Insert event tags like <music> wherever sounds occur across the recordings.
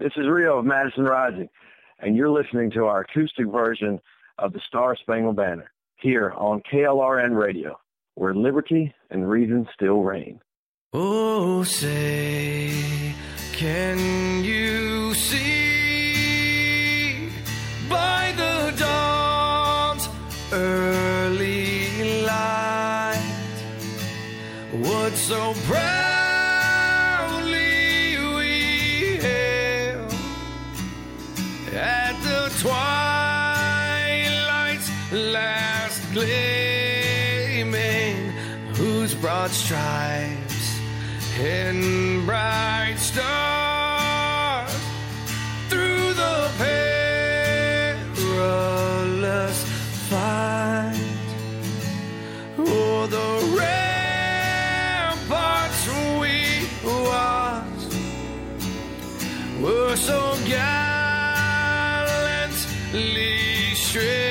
This is Rio of Madison Rising, and you're listening to our acoustic version of the Star Spangled Banner here on KLRN Radio, where liberty and reason still reign. Oh, say, can you see by the dawn's early light what so proudly broad stripes and bright stars through the perilous fight. Oh, the ramparts we watched were so gallantly streaming,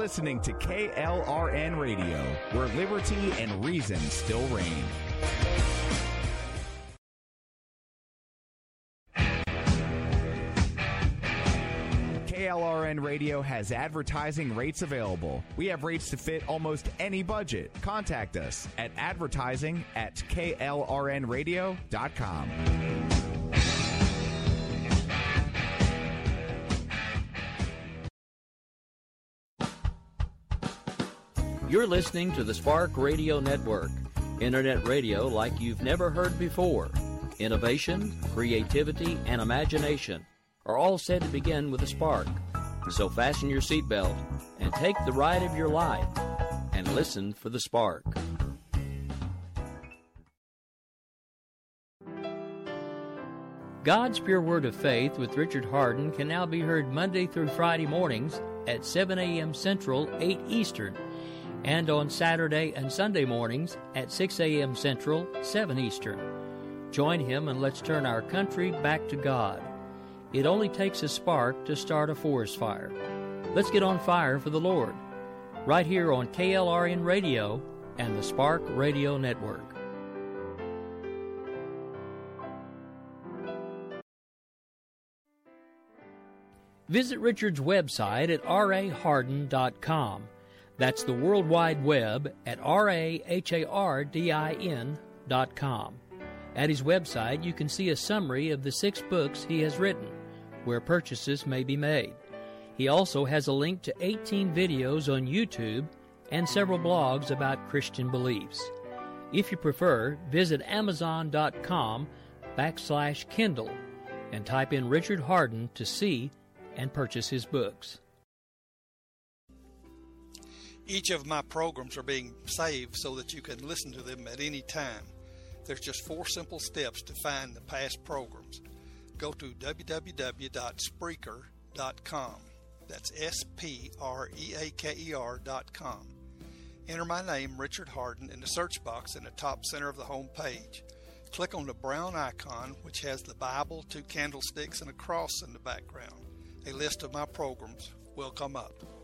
listening to KLRN Radio, where liberty and reason still reign. KLRN Radio has advertising rates available. We have rates to fit almost any budget. Contact us at advertising at klrnradio.com. You're listening to the Spark Radio Network, internet radio like you've never heard before. Innovation, creativity, and imagination are all said to begin with a spark. So fasten your seatbelt and take the ride of your life and listen for the spark. God's Pure Word of Faith with Richard Hardin can now be heard Monday through Friday mornings at 7 a.m. Central, 8 Eastern, and on Saturday and Sunday mornings at 6 a.m. Central, 7 Eastern. Join him and let's turn our country back to God. It only takes a spark to start a forest fire. Let's get on fire for the Lord. Right here on KLRN Radio and the Spark Radio Network. Visit Richard's website at rahardin.com. That's the World Wide Web at rahardin.com. At his website, you can see a summary of the six books he has written, where purchases may be made. He also has a link to 18 videos on YouTube and several blogs about Christian beliefs. If you prefer, visit amazon.com backslash Kindle and type in Richard Hardin to see and purchase his books. Each of my programs are being saved so that you can listen to them at any time. There's just four simple steps to find the past programs. Go to www.spreaker.com. That's S P R E A K E R.com. Enter my name, Richard Hardin, in the search box in the top center of the home page. Click on the brown icon, which has the Bible, two candlesticks, and a cross in the background. A list of my programs will come up.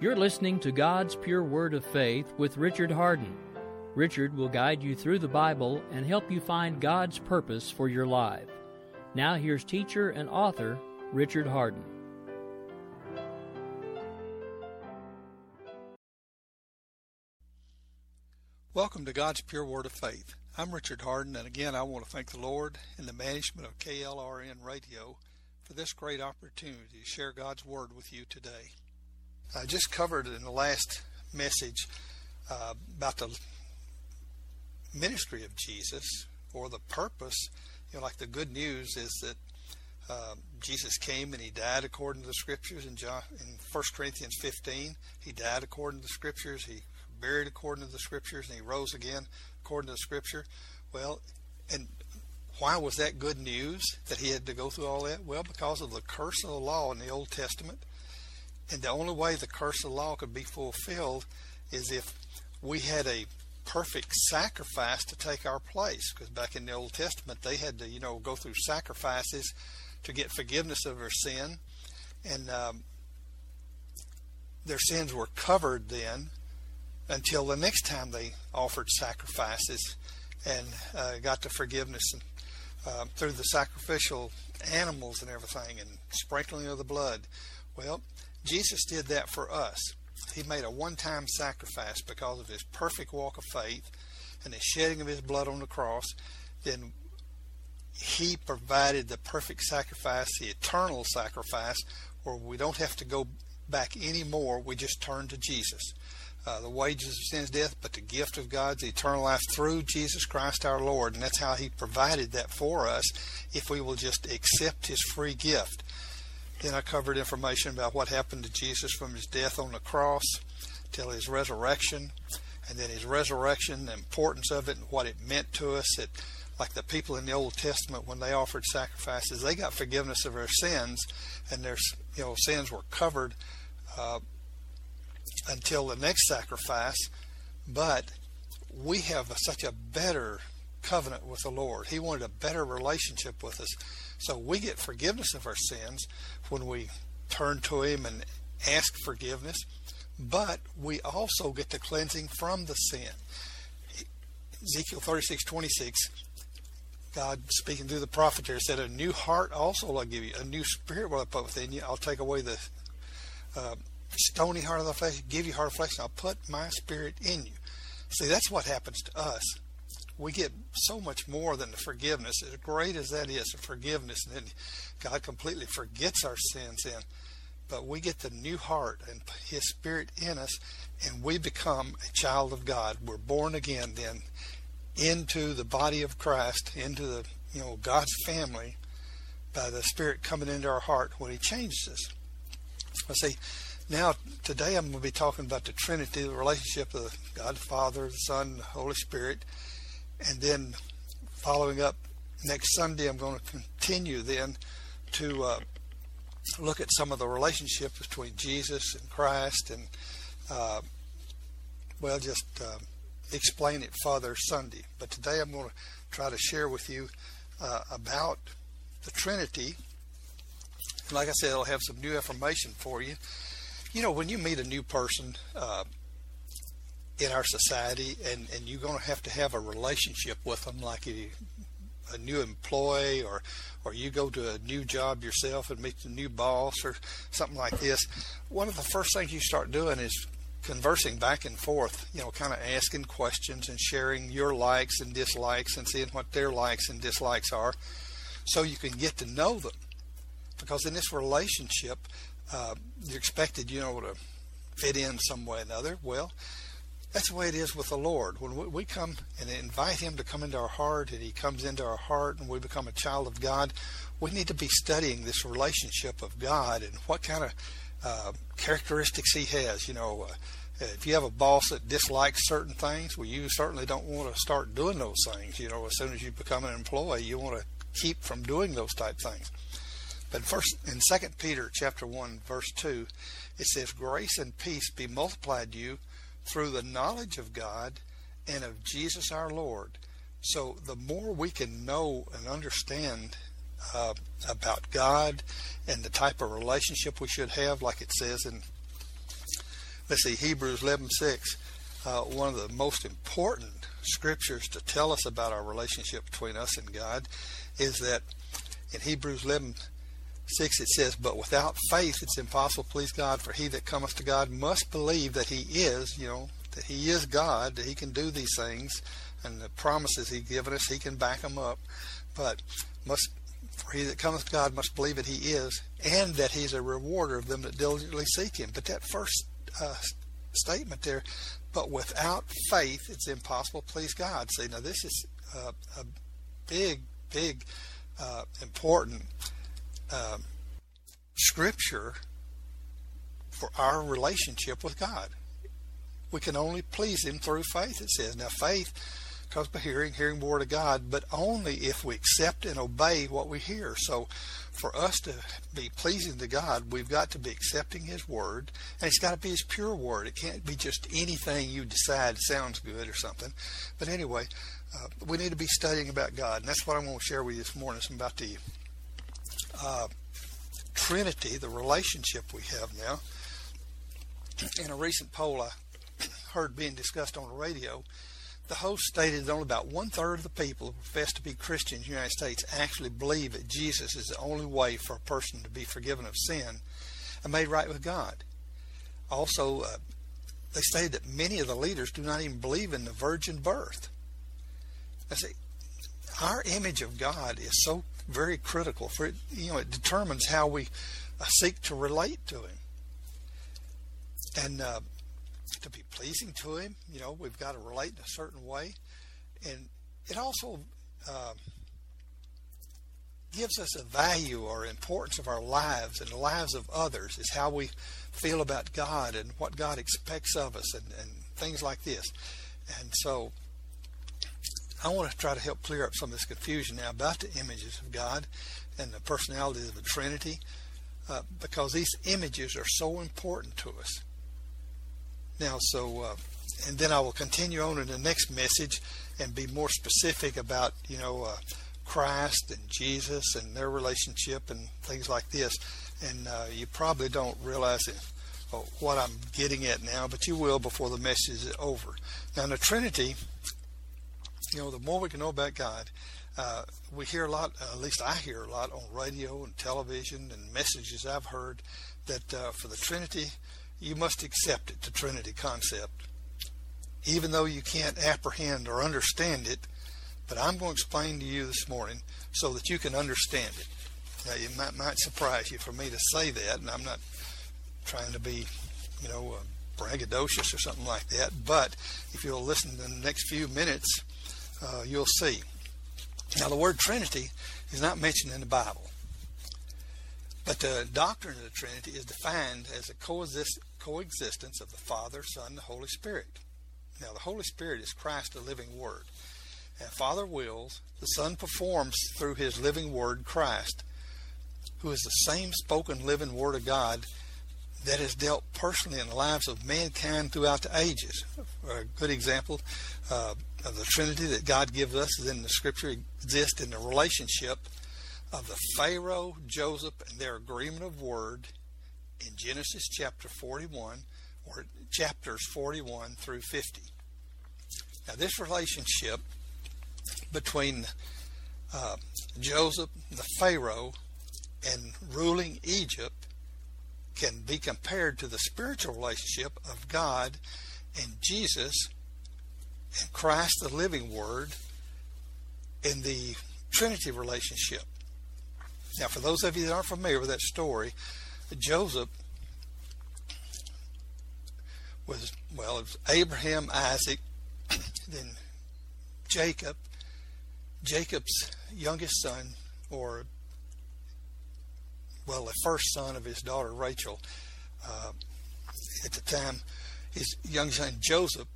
You're listening to God's Pure Word of Faith with Richard Hardin. Richard will guide you through the Bible and help you find God's purpose for your life. Now, here's teacher and author Richard Hardin. Welcome to God's Pure Word of Faith. I'm Richard Hardin, and again, I want to thank the Lord and the management of KLRN Radio for this great opportunity to share God's Word with you today. I just covered in the last message uh, about the ministry of Jesus or the purpose. You know, like the good news is that uh, Jesus came and he died according to the scriptures in John in 1 Corinthians 15. He died according to the scriptures. He buried according to the scriptures, and he rose again according to the scripture. Well, and why was that good news that he had to go through all that? Well, because of the curse of the law in the Old Testament. And the only way the curse of the law could be fulfilled is if we had a perfect sacrifice to take our place. Because back in the Old Testament, they had to, you know, go through sacrifices to get forgiveness of their sin. And um, their sins were covered then until the next time they offered sacrifices and uh, got the forgiveness and, uh, through the sacrificial animals and everything and sprinkling of the blood. Well, Jesus did that for us. He made a one time sacrifice because of his perfect walk of faith and the shedding of his blood on the cross. Then he provided the perfect sacrifice, the eternal sacrifice, where we don't have to go back anymore. We just turn to Jesus. Uh, the wages of sin is death, but the gift of God's eternal life through Jesus Christ our Lord. And that's how He provided that for us if we will just accept His free gift. Then I covered information about what happened to Jesus from His death on the cross till His resurrection, and then His resurrection, the importance of it, and what it meant to us. That, like the people in the Old Testament, when they offered sacrifices, they got forgiveness of their sins, and their you know sins were covered. Uh, until the next sacrifice. But we have a, such a better covenant with the Lord. He wanted a better relationship with us. So we get forgiveness of our sins when we turn to Him and ask forgiveness, but we also get the cleansing from the sin. Ezekiel 36 26, God speaking through the prophet here said, A new heart also will I give you, a new spirit will I put within you. I'll take away the uh, stony heart of the flesh, give you heart of flesh, and I'll put my spirit in you. See, that's what happens to us. We get so much more than the forgiveness. As great as that is, the forgiveness, and then God completely forgets our sins in. But we get the new heart and His Spirit in us, and we become a child of God. We're born again then into the body of Christ, into the you know God's family by the Spirit coming into our heart when He changes us. I see. Now, today I'm going to be talking about the Trinity, the relationship of God the Father, the Son, the Holy Spirit, and then following up next Sunday, I'm going to continue then to uh, look at some of the relationship between Jesus and Christ, and uh, well, just uh, explain it further Sunday. But today I'm going to try to share with you uh, about the Trinity. Like I said, I'll have some new information for you. You know, when you meet a new person uh, in our society, and, and you're going to have to have a relationship with them, like a, a new employee, or or you go to a new job yourself and meet the new boss, or something like this. One of the first things you start doing is conversing back and forth, you know, kind of asking questions and sharing your likes and dislikes and seeing what their likes and dislikes are so you can get to know them. Because in this relationship, uh, you're expected, you know, to fit in some way or another. Well, that's the way it is with the Lord. When we come and invite Him to come into our heart and He comes into our heart and we become a child of God, we need to be studying this relationship of God and what kind of uh, characteristics He has. You know, uh, if you have a boss that dislikes certain things, well, you certainly don't want to start doing those things. You know, as soon as you become an employee, you want to keep from doing those type things. But first, in Second Peter chapter one, verse two, it says, "Grace and peace be multiplied to you through the knowledge of God and of Jesus our Lord." So the more we can know and understand uh, about God and the type of relationship we should have, like it says in let's see Hebrews 11:6, uh, one of the most important scriptures to tell us about our relationship between us and God is that in Hebrews 11 6 it says, But without faith it's impossible to please God, for he that cometh to God must believe that he is, you know, that he is God, that he can do these things, and the promises he's given us, he can back them up. But must for he that cometh to God must believe that he is, and that he's a rewarder of them that diligently seek him. But that first uh, statement there, but without faith it's impossible to please God. See, now this is uh, a big, big, uh, important uh, scripture for our relationship with God. We can only please Him through faith, it says. Now, faith comes by hearing, hearing the Word of God, but only if we accept and obey what we hear. So, for us to be pleasing to God, we've got to be accepting His Word, and it's got to be His pure Word. It can't be just anything you decide sounds good or something. But anyway, uh, we need to be studying about God, and that's what I'm going to share with you this morning. It's about the uh, Trinity, the relationship we have now. In a recent poll I heard being discussed on the radio, the host stated that only about one third of the people who profess to be Christians in the United States actually believe that Jesus is the only way for a person to be forgiven of sin and made right with God. Also, uh, they stated that many of the leaders do not even believe in the virgin birth. I see, our image of God is so very critical for it. You know, it determines how we uh, seek to relate to Him, and uh, to be pleasing to Him. You know, we've got to relate in a certain way, and it also uh, gives us a value or importance of our lives and the lives of others. Is how we feel about God and what God expects of us, and, and things like this. And so, I want to try to help clear up some of this confusion now about the images of God and the personalities of the Trinity, uh, because these images are so important to us. Now, so, uh, and then I will continue on in the next message and be more specific about, you know, uh, Christ and Jesus and their relationship and things like this. And uh, you probably don't realize it, uh, what I'm getting at now, but you will before the message is over. Now, in the Trinity, you know, the more we can know about God, uh, we hear a lot, uh, at least I hear a lot on radio and television and messages I've heard that uh, for the Trinity, you must accept it, the Trinity concept. Even though you can't apprehend or understand it, but I'm going to explain to you this morning so that you can understand it. Now, it might, might surprise you for me to say that, and I'm not trying to be, you know, uh, braggadocious or something like that, but if you'll listen in the next few minutes, uh, you'll see. Now, the word Trinity is not mentioned in the Bible. But the doctrine of the Trinity is defined as a coexist, coexistence of the Father, Son, and the Holy Spirit. Now, the Holy Spirit is Christ, the living Word. And Father wills, the Son performs through his living Word, Christ, who is the same spoken living Word of God that has dealt personally in the lives of mankind throughout the ages. A good example uh, of the Trinity that God gives us in the Scripture exists in the relationship of the Pharaoh, Joseph, and their agreement of word in Genesis chapter 41 or chapters 41 through 50. Now, this relationship between uh, Joseph, the Pharaoh, and ruling Egypt can be compared to the spiritual relationship of God and Jesus and Christ, the living Word, in the Trinity relationship. Now, for those of you that aren't familiar with that story, Joseph was, well, it was Abraham, Isaac, <coughs> then Jacob, Jacob's youngest son, or, well, the first son of his daughter Rachel. Uh, at the time, his young son Joseph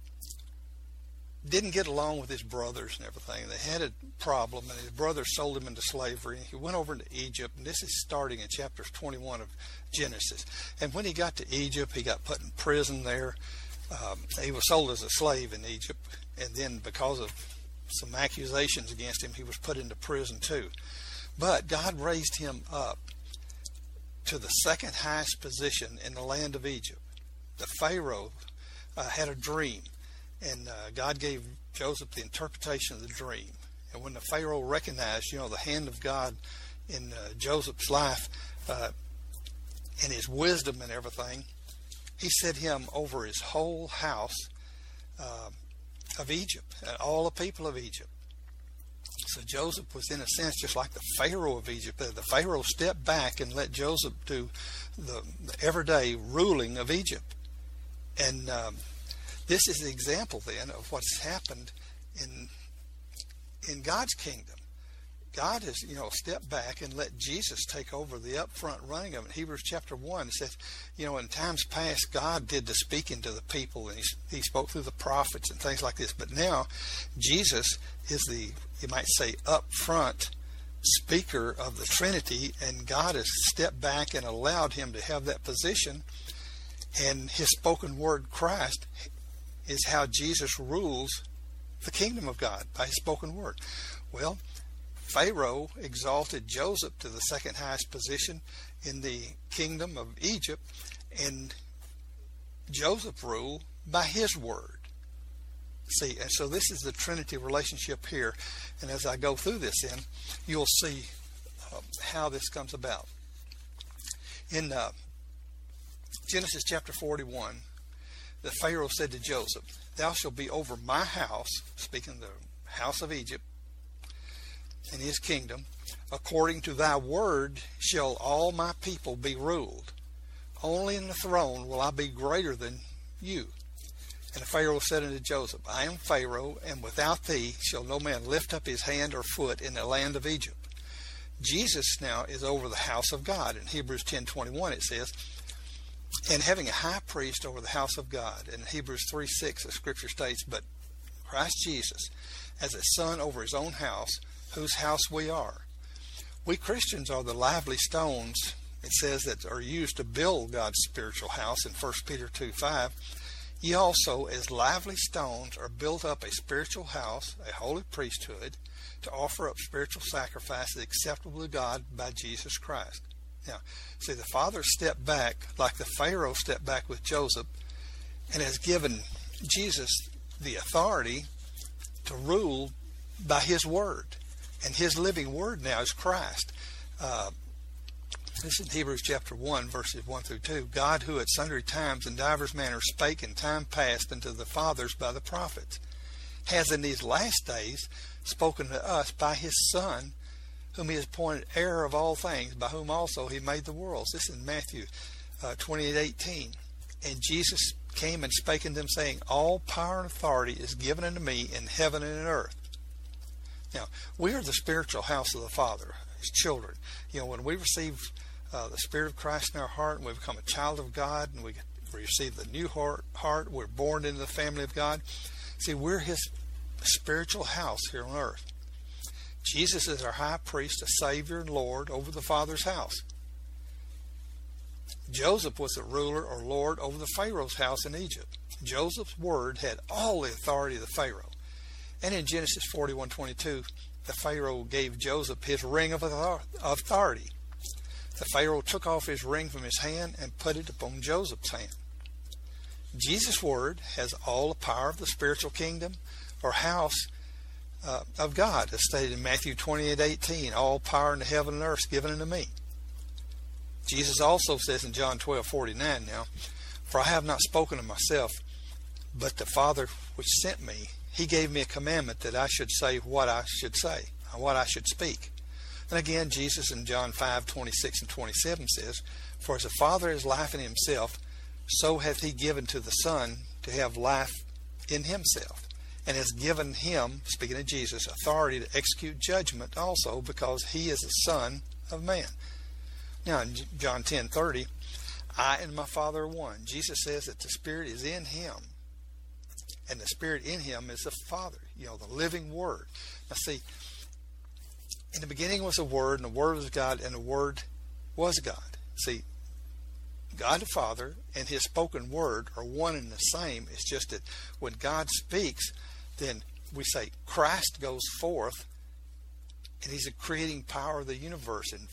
didn't get along with his brothers and everything. They had a problem, and his brothers sold him into slavery. He went over into Egypt, and this is starting in chapter 21 of Genesis. And when he got to Egypt, he got put in prison there. Um, he was sold as a slave in Egypt, and then because of some accusations against him, he was put into prison too. But God raised him up to the second highest position in the land of Egypt. The Pharaoh uh, had a dream and uh, God gave Joseph the interpretation of the dream. And when the Pharaoh recognized, you know, the hand of God in uh, Joseph's life uh, and his wisdom and everything, he set him over his whole house uh, of Egypt, and all the people of Egypt. So Joseph was, in a sense, just like the Pharaoh of Egypt. The Pharaoh stepped back and let Joseph do the, the everyday ruling of Egypt. And um, this is the example then of what's happened in in God's kingdom. God has, you know, stepped back and let Jesus take over the upfront running of it. Hebrews chapter 1 says, you know, in times past, God did the speaking to the people and he, he spoke through the prophets and things like this. But now, Jesus is the, you might say, upfront speaker of the Trinity, and God has stepped back and allowed him to have that position. And his spoken word, Christ, is how Jesus rules the kingdom of God by his spoken word. Well, Pharaoh exalted Joseph to the second highest position in the kingdom of Egypt, and Joseph ruled by his word. See, and so this is the Trinity relationship here. And as I go through this, then you'll see uh, how this comes about. In uh, Genesis chapter 41, the Pharaoh said to Joseph, Thou shalt be over my house, speaking the house of Egypt, and his kingdom. According to thy word shall all my people be ruled. Only in the throne will I be greater than you. And Pharaoh said unto Joseph, I am Pharaoh, and without thee shall no man lift up his hand or foot in the land of Egypt. Jesus now is over the house of God. In Hebrews 10:21 it says, and having a high priest over the house of God. In Hebrews 3 6, the scripture states, But Christ Jesus, as a son over his own house, whose house we are. We Christians are the lively stones, it says, that are used to build God's spiritual house in 1 Peter 2 5. Ye also, as lively stones, are built up a spiritual house, a holy priesthood, to offer up spiritual sacrifices acceptable to God by Jesus Christ. Now, see, the Father stepped back like the Pharaoh stepped back with Joseph and has given Jesus the authority to rule by his word. And his living word now is Christ. Uh, this is Hebrews chapter 1, verses 1 through 2. God, who at sundry times and divers manners spake in time past unto the fathers by the prophets, has in these last days spoken to us by his Son, whom he has appointed heir of all things, by whom also he made the worlds. This is in Matthew uh, 28 18. And Jesus came and spake unto them, saying, All power and authority is given unto me in heaven and in earth. Now, we are the spiritual house of the Father, his children. You know, when we receive uh, the Spirit of Christ in our heart and we become a child of God and we receive the new heart, heart, we're born into the family of God. See, we're his spiritual house here on earth. Jesus is our high priest, a Savior and Lord over the Father's house. Joseph was the ruler or lord over the Pharaoh's house in Egypt. Joseph's word had all the authority of the Pharaoh. And in Genesis 41:22, the Pharaoh gave Joseph his ring of authority. The Pharaoh took off his ring from his hand and put it upon Joseph's hand. Jesus' word has all the power of the spiritual kingdom or house uh, of God, as stated in Matthew 28:18. All power in the heaven and earth is given unto me. Jesus also says in John 12:49 now, For I have not spoken of myself, but the Father which sent me, he gave me a commandment that I should say what I should say, what I should speak. And again, Jesus in John 5:26 and 27 says, For as the Father has life in himself, so hath he given to the Son to have life in himself, and has given him, speaking of Jesus, authority to execute judgment also, because he is the Son of man. Now in John 10:30, I and my Father are one. Jesus says that the Spirit is in him. And the Spirit in him is the Father, you know, the living Word. Now see, in the beginning was the Word, and the Word was God, and the Word was God. See, God the Father and His spoken Word are one and the same. It's just that when God speaks, then we say Christ goes forth, and He's a creating power of the universe. And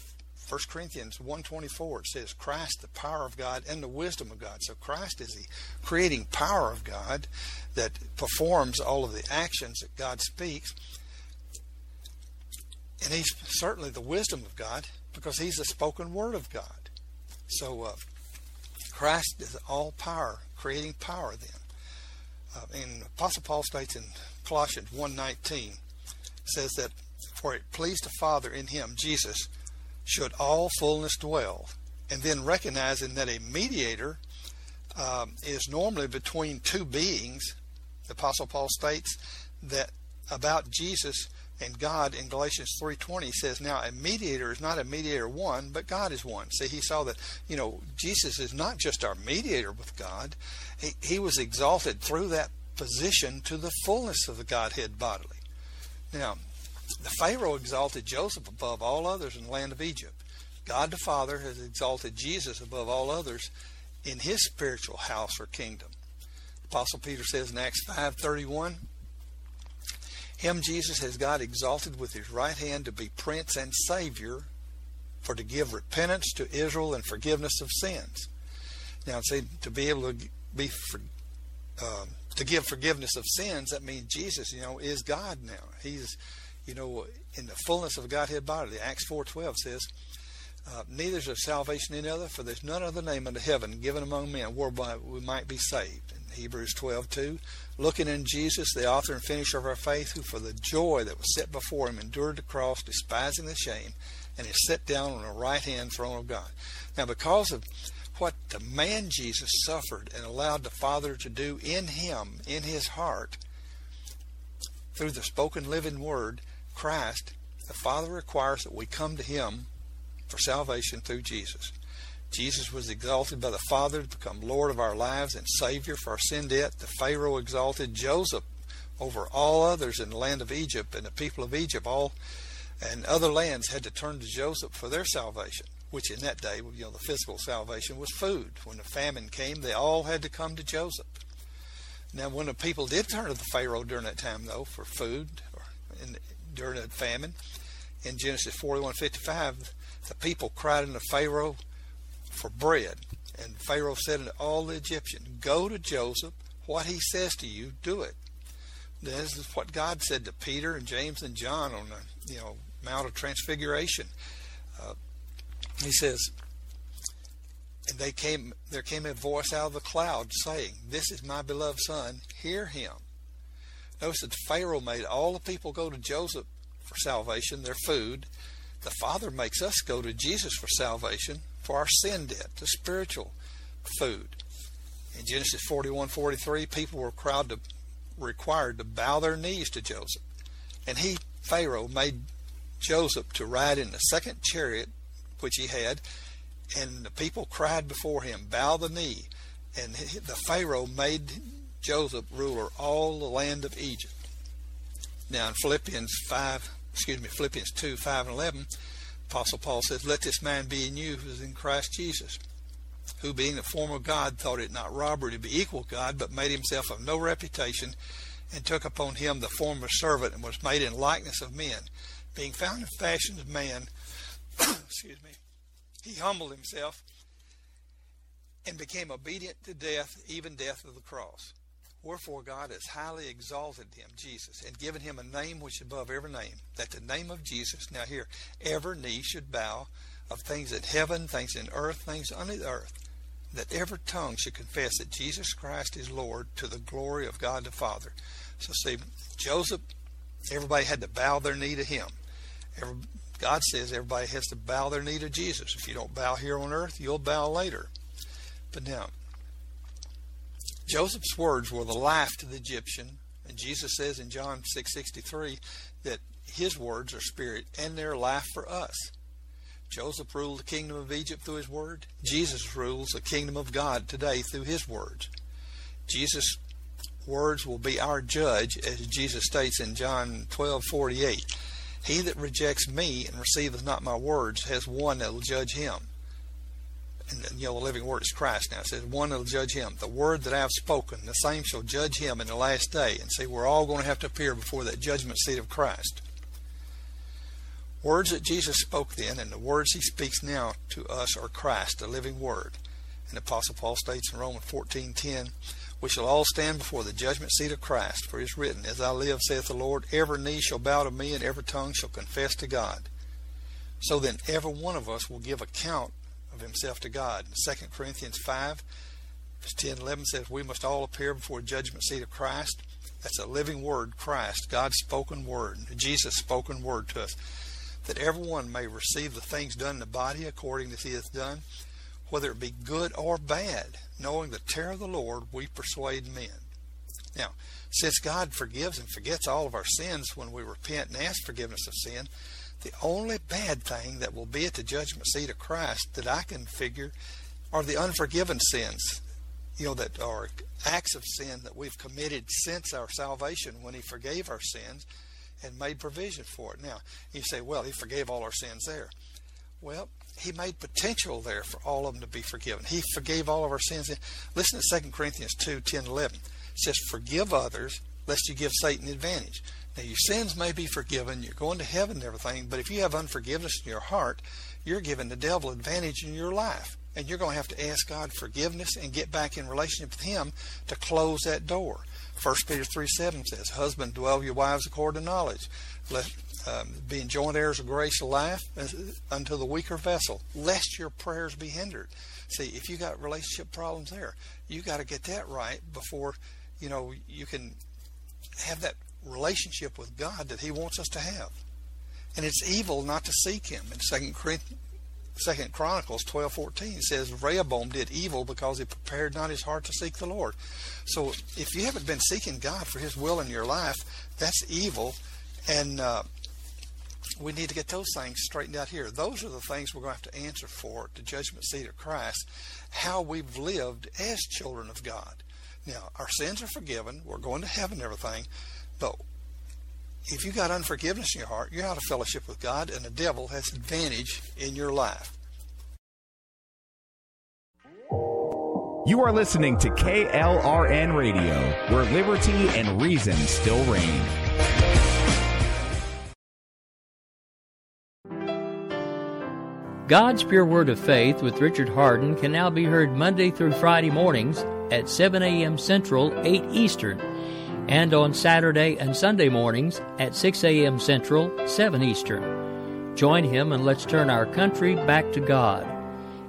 1 Corinthians 1.24, it says, Christ, the power of God and the wisdom of God. So Christ is the creating power of God that performs all of the actions that God speaks. And he's certainly the wisdom of God because he's the spoken word of God. So uh, Christ is all power, creating power then. Uh, and Apostle Paul states in Colossians 1.19, says that, For it pleased the Father in him, Jesus, should all fullness dwell. And then recognizing that a mediator um, is normally between two beings, the Apostle Paul states that about Jesus and God in Galatians 3:20 says now a mediator is not a mediator one but God is one. See he saw that you know Jesus is not just our mediator with God. He, he was exalted through that position to the fullness of the Godhead bodily. Now the Pharaoh exalted Joseph above all others in the land of Egypt. God the Father has exalted Jesus above all others in his spiritual house or kingdom. Apostle Peter says in Acts 5:31, him Jesus has God exalted with his right hand to be prince and savior for to give repentance to Israel and forgiveness of sins. Now, see, to be able to be for, um, to give forgiveness of sins, that means Jesus, you know, is God now. He's you know, in the fullness of Godhead bodily. Acts 4.12 says, uh, Neither is there salvation in other, for there's none other name under heaven given among men whereby we might be saved. In Hebrews 12.2, looking in Jesus, the author and finisher of our faith, who for the joy that was set before him endured the cross, despising the shame, and is set down on the right hand throne of God. Now, because of what the man Jesus suffered and allowed the Father to do in him, in his heart, through the spoken living word, Christ, the Father requires that we come to Him for salvation through Jesus. Jesus was exalted by the Father to become Lord of our lives and Savior for our sin debt. The Pharaoh exalted Joseph over all others in the land of Egypt, and the people of Egypt, all and other lands, had to turn to Joseph for their salvation. Which in that day, you know, the physical salvation was food. When the famine came, they all had to come to Joseph. Now, when the people did turn to the Pharaoh during that time, though, for food or in, during a famine, in Genesis 41:55, the people cried unto Pharaoh for bread, and Pharaoh said unto all the Egyptians, "Go to Joseph. What he says to you, do it." This is what God said to Peter and James and John on the you know Mount of Transfiguration. Uh, he says, and they came there came a voice out of the cloud saying, This is my beloved son, hear him. Notice that Pharaoh made all the people go to Joseph for salvation, their food. The Father makes us go to Jesus for salvation, our sin debt, the spiritual food. In Genesis 41 43, people were to, required to bow their knees to Joseph. And he, Pharaoh, made Joseph to ride in the second chariot which he had, and the people cried before him, Bow the knee. And the Pharaoh made Joseph ruler all the land of Egypt. Now in Philippians 5, excuse me, Philippians 2, 5 and 11, Apostle Paul says, Let this man be in you who is in Christ Jesus, who being the form of God thought it not robbery to be equal God, but made himself of no reputation, and took upon him the form of servant, and was made in likeness of men. Being found in fashion of man, <coughs> excuse me, he humbled himself and became obedient to death, even death of the cross. Wherefore God has highly exalted him, Jesus, and given him a name which is above every name, that the name of Jesus, now here, every knee should bow of things in heaven, things in earth, things under the earth, that every tongue should confess that Jesus Christ is Lord to the glory of God the Father. So see, Joseph, everybody had to bow their knee to him. Every, God says everybody has to bow their knee to Jesus. If you don't bow here on earth, you'll bow later. But now, Joseph's words were the life to the Egyptian, and Jesus says in John 6:63 that his words are spirit and they're life for us. Joseph ruled the kingdom of Egypt through his word. Jesus rules the kingdom of God today through his words. Jesus' words will be our judge, as Jesus states in John 12:48. He that rejects me and receiveth not my words has one that will judge him and you know the living word is Christ now. It says, one will judge him. The word that I have spoken, the same shall judge him in the last day. And see, we're all going to have to appear before that judgment seat of Christ. Words that Jesus spoke then and the words he speaks now to us are Christ, the living word. And the Apostle Paul states in Romans 14:10, we shall all stand before the judgment seat of Christ, for it is written, As I live, saith the Lord, every knee shall bow to me, and every tongue shall confess to God. So then every one of us will give account of himself to God. 2 Corinthians 5, verse 10 11 says, We must all appear before the judgment seat of Christ. That's a living word, Christ, God's spoken word, Jesus' spoken word to us, that everyone may receive the things done in the body according as he hath done, whether it be good or bad, knowing the terror of the Lord we persuade men. Now, since God forgives and forgets all of our sins when we repent and ask forgiveness of sin, the only bad thing that will be at the judgment seat of Christ that I can figure are the unforgiven sins, you know, that are acts of sin that we've committed since our salvation when He forgave our sins and made provision for it. Now, you say, well, He forgave all our sins there. Well, He made potential there for all of them to be forgiven. He forgave all of our sins. Listen to 2 Corinthians 2 10 11. It says, Forgive others, lest you give Satan advantage. Now, your sins may be forgiven, you're going to heaven and everything, but if you have unforgiveness in your heart, you're giving the devil advantage in your life. And you're going to have to ask God forgiveness and get back in relationship with Him to close that door. 1 Peter 3 7 says, Husband, dwell your wives according to knowledge. Let, um, being joint heirs of grace life unto the weaker vessel, lest your prayers be hindered. See, if you got relationship problems there, you got to get that right before you know you can have that relationship with God that He wants us to have. And it's evil not to seek Him. In Second Chronicles twelve fourteen says Rehoboam did evil because he prepared not his heart to seek the Lord. So if you haven't been seeking God for His will in your life, that's evil, and uh, we need to get those things straightened out here. Those are the things we're going to have to answer for at the judgment seat of Christ. How we've lived as children of God. Now our sins are forgiven. We're going to heaven and everything, but if you got unforgiveness in your heart, you're out of fellowship with God, and the devil has advantage in your life. You are listening to KLRN Radio, where liberty and reason still reign. God's Pure Word of Faith with Richard Hardin can now be heard Monday through Friday mornings at 7 a.m. Central, 8 Eastern, and on Saturday and Sunday mornings at 6 a.m. Central, 7 Eastern. Join him and let's turn our country back to God.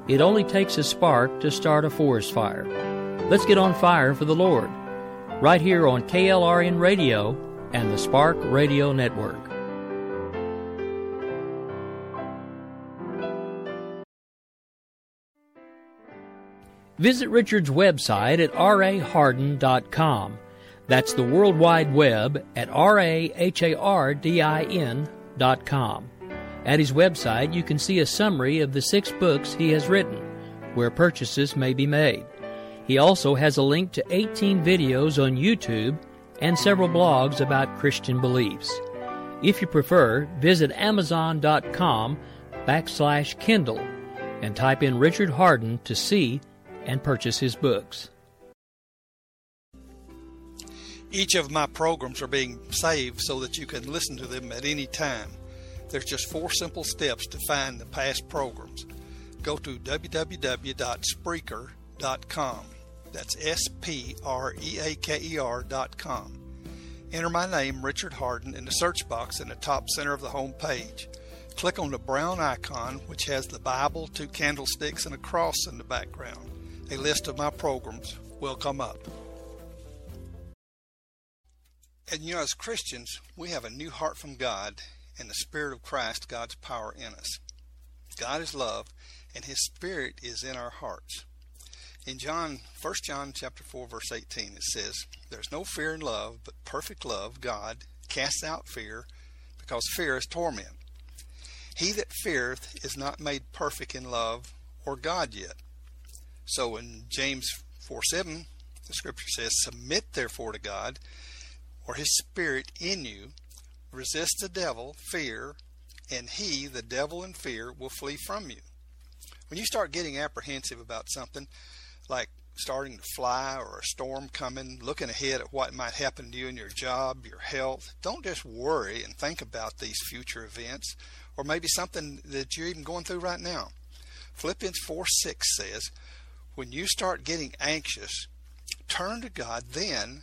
It only takes a spark to start a forest fire. Let's get on fire for the Lord. Right here on KLRN Radio and the Spark Radio Network. Visit Richard's website at rahardin.com. That's the World Wide Web at rahardin.com. At his website, you can see a summary of the six books he has written, where purchases may be made. He also has a link to 18 videos on YouTube and several blogs about Christian beliefs. If you prefer, visit amazon.com backslash Kindle and type in Richard Hardin to see and purchase his books. Each of my programs are being saved so that you can listen to them at any time. There's just four simple steps to find the past programs. Go to www.spreaker.com. That's S P R E A K E R.com. Enter my name, Richard Hardin, in the search box in the top center of the home page. Click on the brown icon, which has the Bible, two candlesticks, and a cross in the background. A list of my programs will come up. And you know, as Christians, we have a new heart from God and the Spirit of Christ, God's power in us. God is love, and His Spirit is in our hearts. In John, 1 John chapter 4, verse 18, it says, There's no fear in love, but perfect love, God, casts out fear, because fear is torment. He that feareth is not made perfect in love or God yet. So in James 4 7, the scripture says, Submit therefore to God, or his spirit in you. Resist the devil, fear, and he, the devil and fear, will flee from you. When you start getting apprehensive about something, like starting to fly or a storm coming, looking ahead at what might happen to you in your job, your health, don't just worry and think about these future events or maybe something that you're even going through right now. Philippians 4 6 says, When you start getting anxious, turn to God then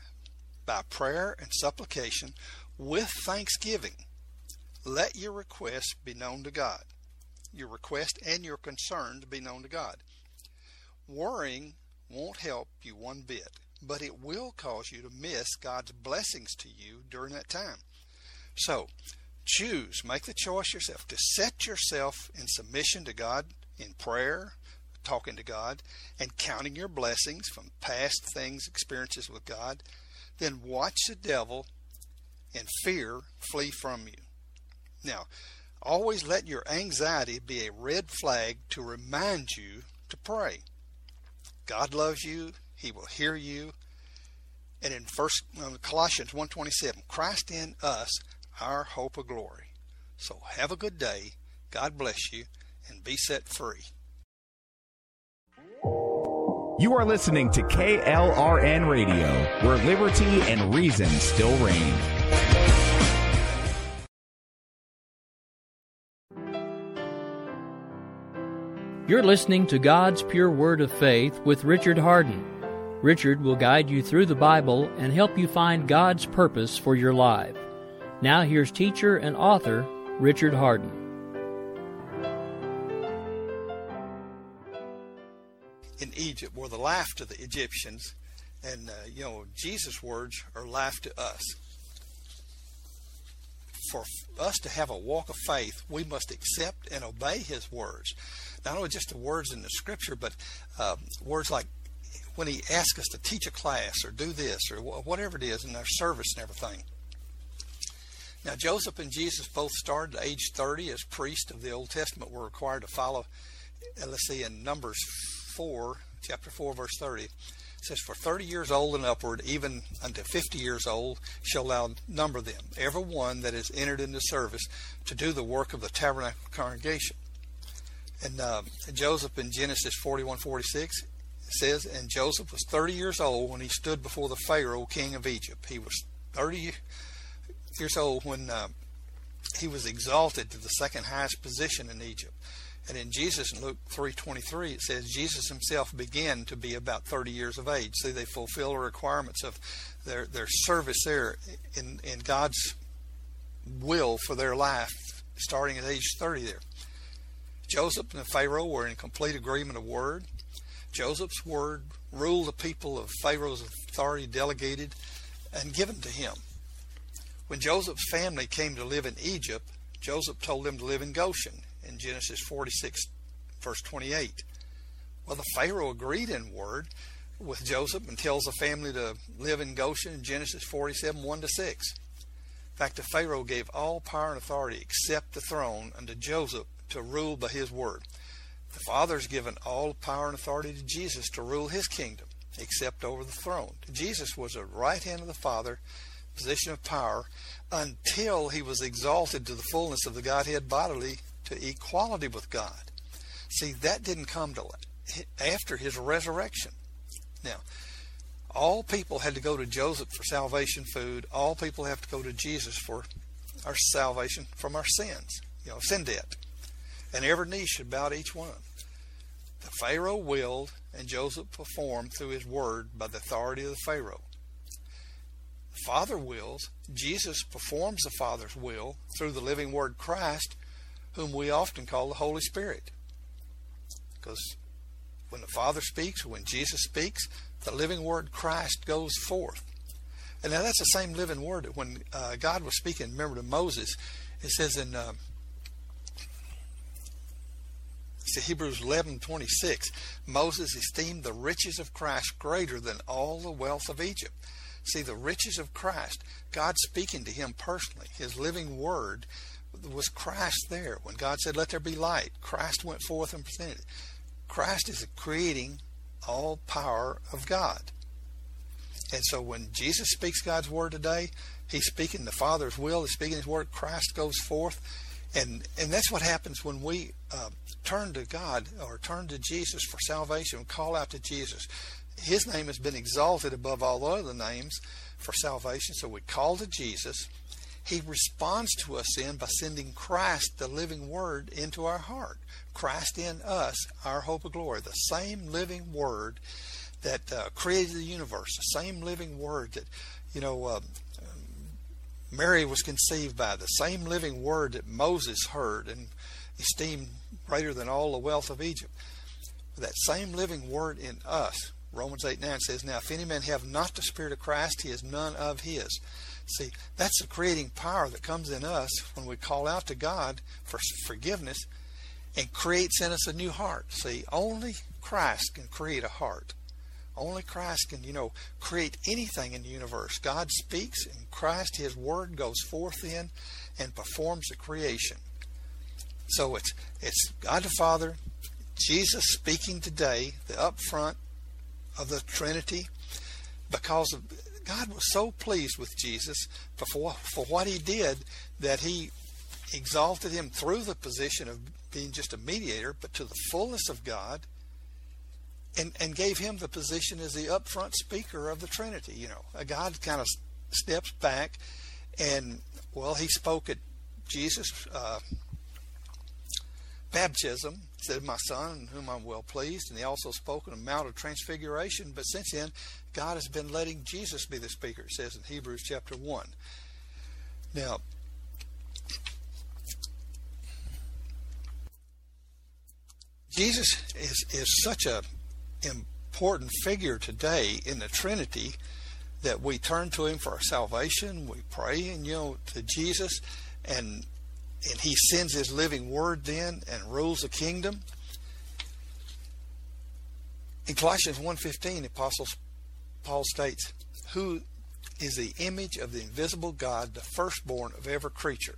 by prayer and supplication with thanksgiving. Let your requests be known to God. Your request and your concerns be known to God. Worrying won't help you one bit, but it will cause you to miss God's blessings to you during that time. So, choose, make the choice yourself to set yourself in submission to God in prayer, talking to God, and counting your blessings from past things, experiences with God. Then watch the devil and fear flee from you. Now, always let your anxiety be a red flag to remind you to pray. God loves you. He will hear you. And in First uh, Colossians 1:27, Christ in us, our hope of glory. So have a good day. God bless you and be set free. You are listening to KLRN Radio, where liberty and reason still reign. You're listening to God's Pure Word of Faith with Richard Hardin. Richard will guide you through the Bible and help you find God's purpose for your life. Now, here's teacher and author Richard Hardin. In Egypt were the life to the Egyptians, and uh, you know Jesus' words are life to us. For us to have a walk of faith, we must accept and obey His words not only just the words in the scripture, but uh, words like when he asks us to teach a class or do this or whatever it is in our service and everything. Now, Joseph and Jesus both started at age 30 as priests of the Old Testament, were required to follow, uh, let's see, in Numbers 4, chapter 4, verse 30. It says, For 30 years old and upward, even unto 50 years old, shall thou number them, every one that is entered into service to do the work of the tabernacle congregation. And uh, Joseph in Genesis 41 46, It says, and Joseph was 30 years old when he stood before the Pharaoh, king of Egypt. He was 30 years old when uh, he was exalted to the second highest position in Egypt. And in Jesus in Luke 3:23 it says Jesus himself began to be about 30 years of age. See, they fulfill the requirements of their their service there in in God's will for their life starting at age 30 there. Joseph and Pharaoh were in complete agreement of word. Joseph's word ruled the people of Pharaoh's authority delegated and given to him. When Joseph's family came to live in Egypt, Joseph told them to live in Goshen in Genesis 46, verse 28. Well, the Pharaoh agreed in word with Joseph and tells the family to live in Goshen in Genesis 47, 1 to 6. In fact, the Pharaoh gave all power and authority except the throne unto Joseph to rule by his word. The Father has given all power and authority to Jesus to rule his kingdom, except over the throne. Jesus was the right hand of the Father, position of power, until he was exalted to the fullness of the Godhead bodily to equality with God. See, that didn't come till after his resurrection. Now, all people had to go to Joseph for salvation food. All people have to go to Jesus for our salvation from our sins, you know, sin debt. And every knee should bow to each one. The Pharaoh willed, and Joseph performed through his word by the authority of the Pharaoh. The Father wills, Jesus performs the Father's will through the living word Christ, whom we often call the Holy Spirit. Because when the Father speaks, when Jesus speaks, the living word Christ goes forth. And now that's the same living word that when uh, God was speaking, remember to Moses, it says in uh, see, Hebrews 11:26, Moses esteemed the riches of Christ greater than all the wealth of Egypt. See, the riches of Christ, God speaking to him personally, his living word was Christ there. When God said, Let there be light, Christ went forth and presented. Christ is the creating all power of God. And so when Jesus speaks God's word today, he's speaking the Father's will, he's speaking his word, Christ goes forth. And and that's what happens when we uh, turn to God or turn to Jesus for salvation, call out to Jesus. His name has been exalted above all other names for salvation. So we call to Jesus he responds to us then by sending Christ, the living Word, into our heart. Christ in us, our hope of glory. The same living Word that uh, created the universe, the same living Word that, you know, uh, Mary was conceived by, the same living Word that Moses heard and esteemed greater than all the wealth of Egypt. That same living Word in us. Romans 8 9 says, Now, if any man have not the Spirit of Christ, he is none of his. See, that's the creating power that comes in us when we call out to God for forgiveness and creates in us a new heart. See, only Christ can create a heart. Only Christ can, you know, create anything in the universe. God speaks, and Christ, His Word, goes forth in and performs the creation. So it's it's God the Father, Jesus speaking today, the upfront of the Trinity, because of God was so pleased with Jesus for, for what he did that he exalted him through the position of being just a mediator, but to the fullness of God, and, and gave him the position as the upfront speaker of the Trinity. You know, God kind of steps back, and well, he spoke at Jesus' uh, baptism, said, My son, in whom I'm well pleased. And he also spoke on the Mount of Transfiguration. But since then, God has been letting Jesus be the speaker, it says in Hebrews chapter 1. Now, Jesus is, is such a important figure today in the Trinity that we turn to him for our salvation. We pray and you know to Jesus and and he sends his living word then and rules the kingdom. In Colossians 1.15, the Apostles Paul states, Who is the image of the invisible God, the firstborn of every creature.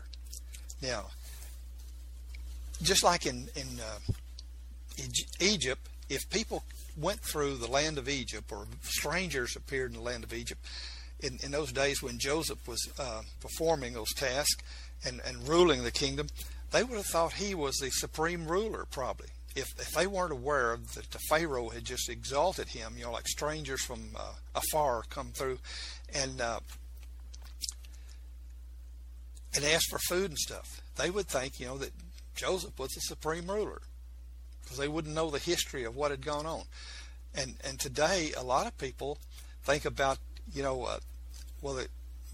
Now, just like in, in uh, Egypt, if people went through the land of Egypt or strangers appeared in the land of Egypt, in, in those days when Joseph was uh, performing those tasks, and, and ruling the kingdom, they would have thought he was the supreme ruler, probably. If if they weren't aware that the Pharaoh had just exalted him, you know, like strangers from uh, afar come through, and uh, and ask for food and stuff, they would think, you know, that Joseph was the supreme ruler, because they wouldn't know the history of what had gone on. And and today, a lot of people think about, you know, uh, well,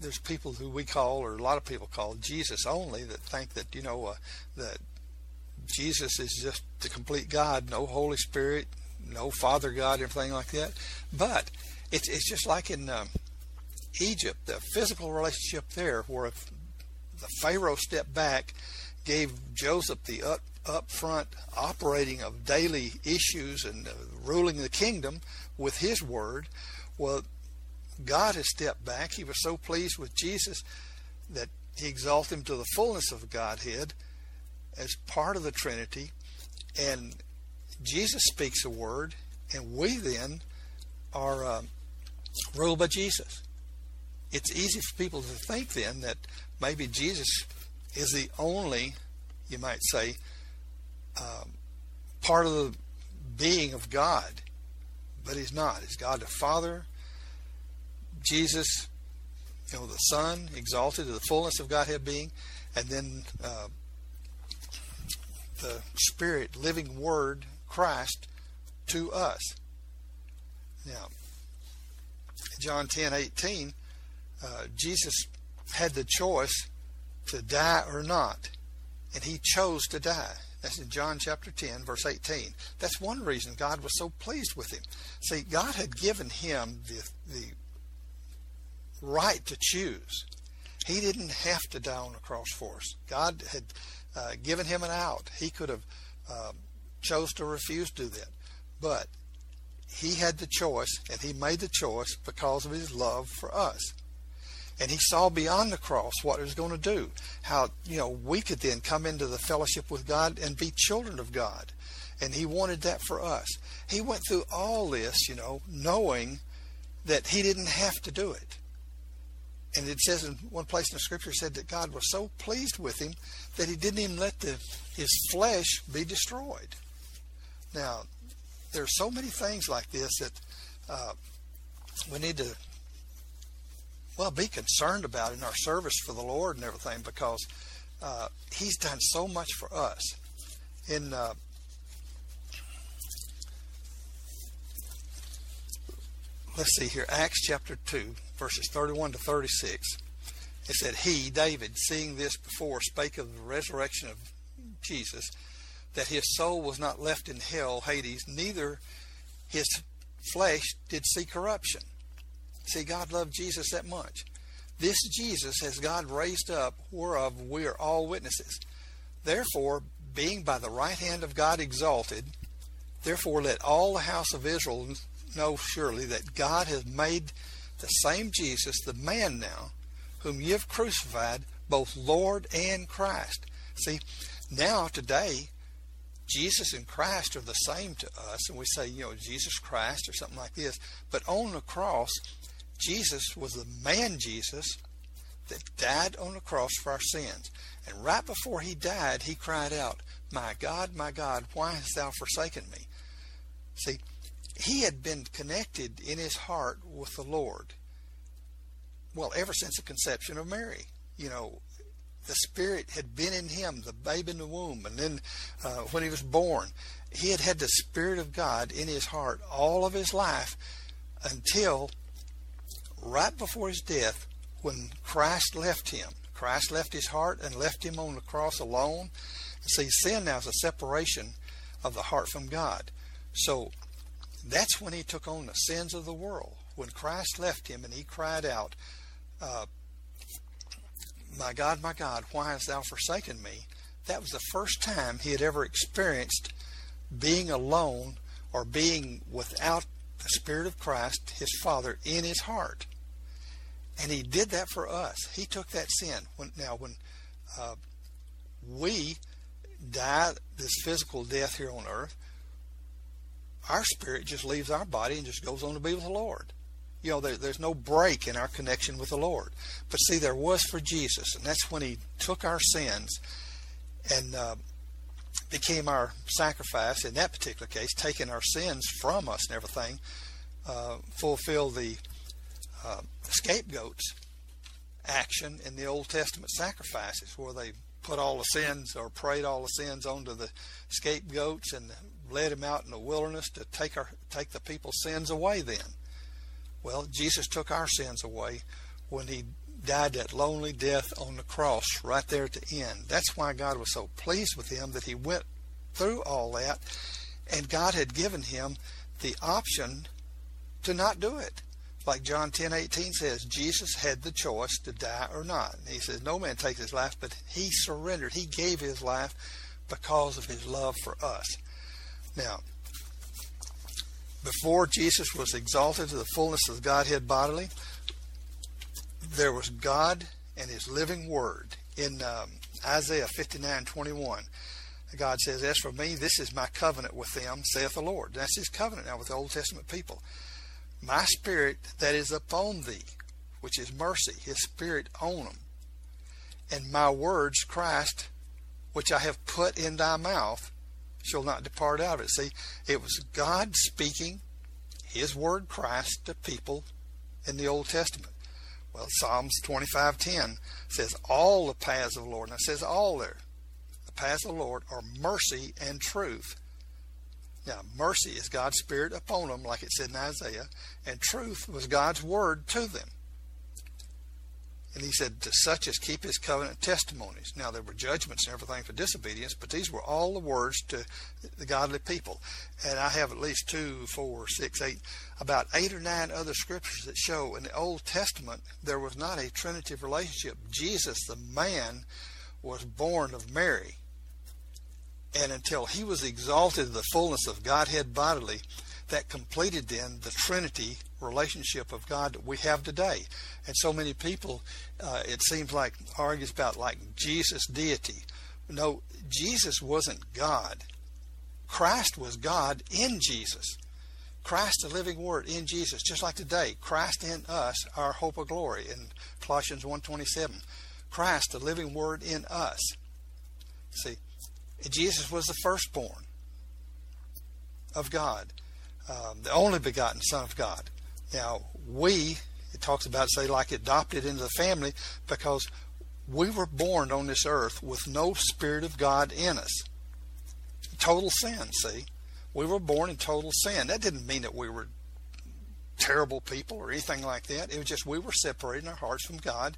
there's people who we call, or a lot of people call Jesus only, that think that you know uh, that Jesus is just the complete God, no Holy Spirit, no Father God, everything like that. But it's it's just like in um, Egypt, the physical relationship there, where the Pharaoh stepped back, gave Joseph the up upfront operating of daily issues and uh, ruling the kingdom with his word. Well, God has stepped back. He was so pleased with Jesus that he exalted him to the fullness of Godhead as part of the Trinity, and Jesus speaks a word, and we then are um, ruled by Jesus. It's easy for people to think then that maybe Jesus is the only, you might say, um, part of the being of God, but he's not. He's God the Father, Jesus, you know, the Son, exalted to the fullness of Godhead being, and then uh, the Spirit, living Word, Christ, to us. Now, John 10 18, uh, Jesus had the choice to die or not, and he chose to die. That's in John chapter 10, verse 18. That's one reason God was so pleased with him. See, God had given him the, the right to choose. He didn't have to die on the cross for us. God had uh, given him an out. He could have um, chose to refuse to do that, but he had the choice, and he made the choice because of his love for us. And he saw beyond the cross what it was going to do. How you know we could then come into the fellowship with God and be children of God. And he wanted that for us. He went through all this, you know, knowing that he didn't have to do it. And it says in one place in the scripture said that God was so pleased with him that he didn't even let the, his flesh be destroyed. Now, there are so many things like this that uh, we need to, well, be concerned about in our service for the Lord and everything because uh, He's done so much for us. In uh, let's see here, Acts chapter 2, verses 31 to 36. It said, He, David, seeing this before, spake of the resurrection of Jesus, that his soul was not left in hell, Hades, neither his flesh did see corruption. See, God loved Jesus that much. This Jesus has God raised up, whereof we are all witnesses. Therefore, being by the right hand of God exalted, therefore let all the house of Israel know surely that God has made the same Jesus, the man now, whom ye have crucified, both Lord and Christ. See, now today, Jesus and Christ are the same to us, and we say, you know, Jesus Christ or something like this. But on the cross, Jesus was the man Jesus that died on the cross for our sins. And right before he died, he cried out, My God, my God, why hast thou forsaken me? See, he had been connected in his heart with the Lord. Well, ever since the conception of Mary, you know, the Spirit had been in him, the babe in the womb, and then uh, when he was born, he had had the Spirit of God in his heart all of his life until right before his death when Christ left him. Christ left his heart and left him on the cross alone. See, sin now is a separation of the heart from God. So that's when he took on the sins of the world. When Christ left him and he cried out, uh, My God, my God, why hast thou forsaken me? That was the first time he had ever experienced being alone or being without the Spirit of Christ, his Father, in his heart. And he did that for us. He took that sin. When, now, when uh, we die this physical death here on earth, our spirit just leaves our body and just goes on to be with the Lord. You know, there, there's no break in our connection with the Lord. But see, there was for Jesus, and that's when He took our sins and uh, became our sacrifice in that particular case, taking our sins from us and everything, uh, fulfill the uh, scapegoats action in the Old Testament sacrifices, where they put all the sins or prayed all the sins onto the scapegoats and led him out in the wilderness to take our take the people's sins away. Then, well, Jesus took our sins away when he died that lonely death on the cross right there at the end. That's why God was so pleased with him that he went through all that, and God had given him the option to not do it. Like John 10:18 says, Jesus had the choice to die or not. And he says, "No man takes his life, but he surrendered. He gave his life because of his love for us." Now, before Jesus was exalted to the fullness of Godhead bodily, there was God and His living Word in um, Isaiah 59:21. God says, "As for me, this is my covenant with them," saith the Lord. That's His covenant now with the Old Testament people. My spirit that is upon thee, which is mercy, His spirit on them, and my words, Christ, which I have put in thy mouth, shall not depart out of it. See, it was God speaking His word, Christ, to people in the Old Testament. Well, Psalms 25:10 says all the paths of the Lord. Now it says all there. The paths of the Lord are mercy and truth. Now, mercy is God's spirit upon them, like it said in Isaiah, and truth was God's word to them. And he said, to such as keep his covenant testimonies. Now, there were judgments and everything for disobedience, but these were all the words to the godly people. And I have at least two, four, six, eight, about eight or nine other scriptures that show in the Old Testament there was not a Trinity relationship. Jesus, the man, was born of Mary. And until he was exalted to the fullness of Godhead bodily, that completed then the Trinity relationship of God that we have today. And so many people, uh, it seems like, argues about like Jesus' deity. No, Jesus wasn't God. Christ was God in Jesus. Christ, the living Word in Jesus, just like today. Christ in us, our hope of glory, in Colossians 1.27. Christ, the living Word in us. See, Jesus was the firstborn of God um, the only begotten Son of God. Now, we, it talks about, say, like adopted into the family because we were born on this earth with no Spirit of God in us. Total sin, see? We were born in total sin. That didn't mean that we were terrible people or anything like that. It was just we were separating our hearts from God.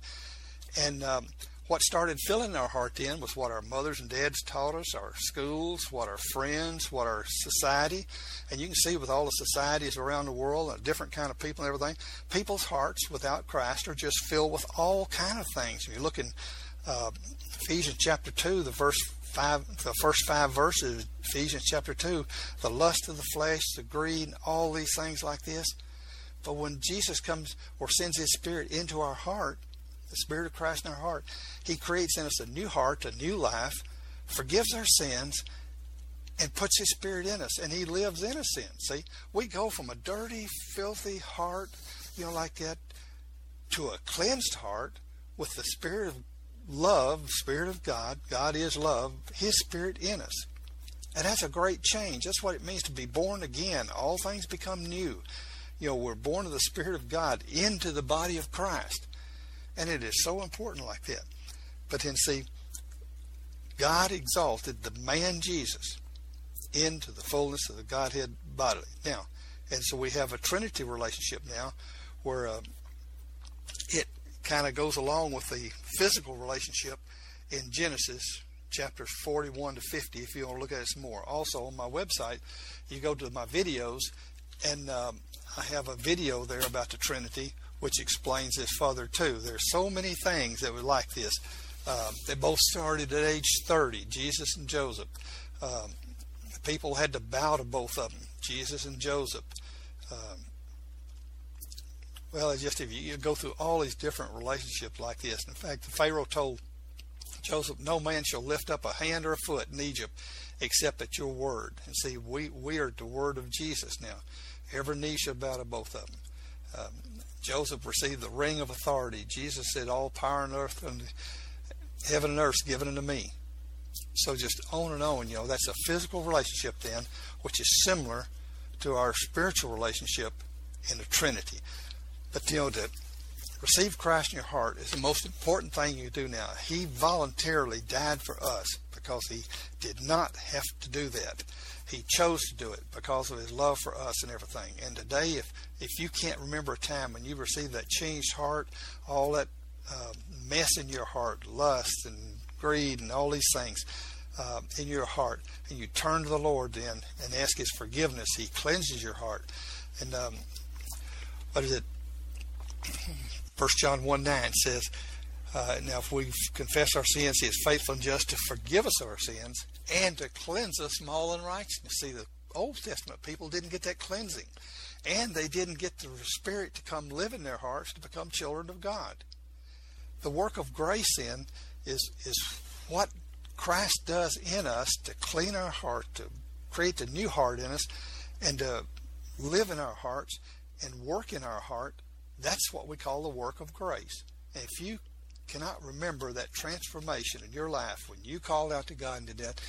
And um, what started filling our heart then was what our mothers and dads taught us, our schools, what our friends, what our society. And you can see with all the societies around the world, a different kind of people and everything, people's hearts without Christ are just filled with all kind of things. If you look in uh, Ephesians chapter 2, the verse five, the first five verses, Ephesians chapter 2, the lust of the flesh, the greed, all these things like this. But when Jesus comes or sends his spirit into our heart, the Spirit of Christ in our heart, He creates in us a new heart, a new life, forgives our sins, and puts His Spirit in us, and He lives in us. See, we go from a dirty, filthy heart, you know, like that, to a cleansed heart with the Spirit of love, Spirit of God. God is love, His Spirit in us. And that's a great change. That's what it means to be born again. All things become new. You know, we're born of the Spirit of God into the body of Christ. And it is so important like that. But then see, God exalted the man Jesus into the fullness of the Godhead bodily. Now, and so we have a Trinity relationship now where uh, it kind of goes along with the physical relationship in Genesis chapters 41 to 50 if you want to look at it some more. Also on my website, you go to my videos and um, I have a video there about the Trinity which explains this further too. There's so many things that were like this. Um, they both started at age 30, Jesus and Joseph. Um, people had to bow to both of them, Jesus and Joseph. Um, well, it's just if you, you, go through all these different relationships like this. In fact, the Pharaoh told Joseph, "No man shall lift up a hand or a foot in Egypt, except at your word." And see, we we are the word of Jesus now. Every knee shall bow to both of them. Um, Joseph received the ring of authority. Jesus said, All power on earth and heaven and earth given unto me. so just on and on, you know, that's a physical relationship then, which is similar to our spiritual relationship in the Trinity. But you know, to receive Christ in your heart is the most important thing you do now. He voluntarily died for us because he did not have to do that. He chose to do it because of his love for us and everything. And today, if if you can't remember a time when you received that changed heart, all that uh, mess in your heart, lust and greed and all these things uh, in your heart, and you turn to the Lord then and ask His forgiveness, He cleanses your heart. And um, what is it? <clears throat> First John 1 9 says, uh, Now if we confess our sins, He is faithful and just to forgive us our sins and to cleanse us from all unrighteousness. See, the Old Testament people didn't get that cleansing, and they didn't get the Spirit to come live in their hearts to become children of God. The work of grace, then, is is what Christ does in us to clean our heart, to create the new heart in us, and to live in our hearts and work in our heart. That's what we call the work of grace. And if you cannot remember that transformation in your life when you called out to God did that,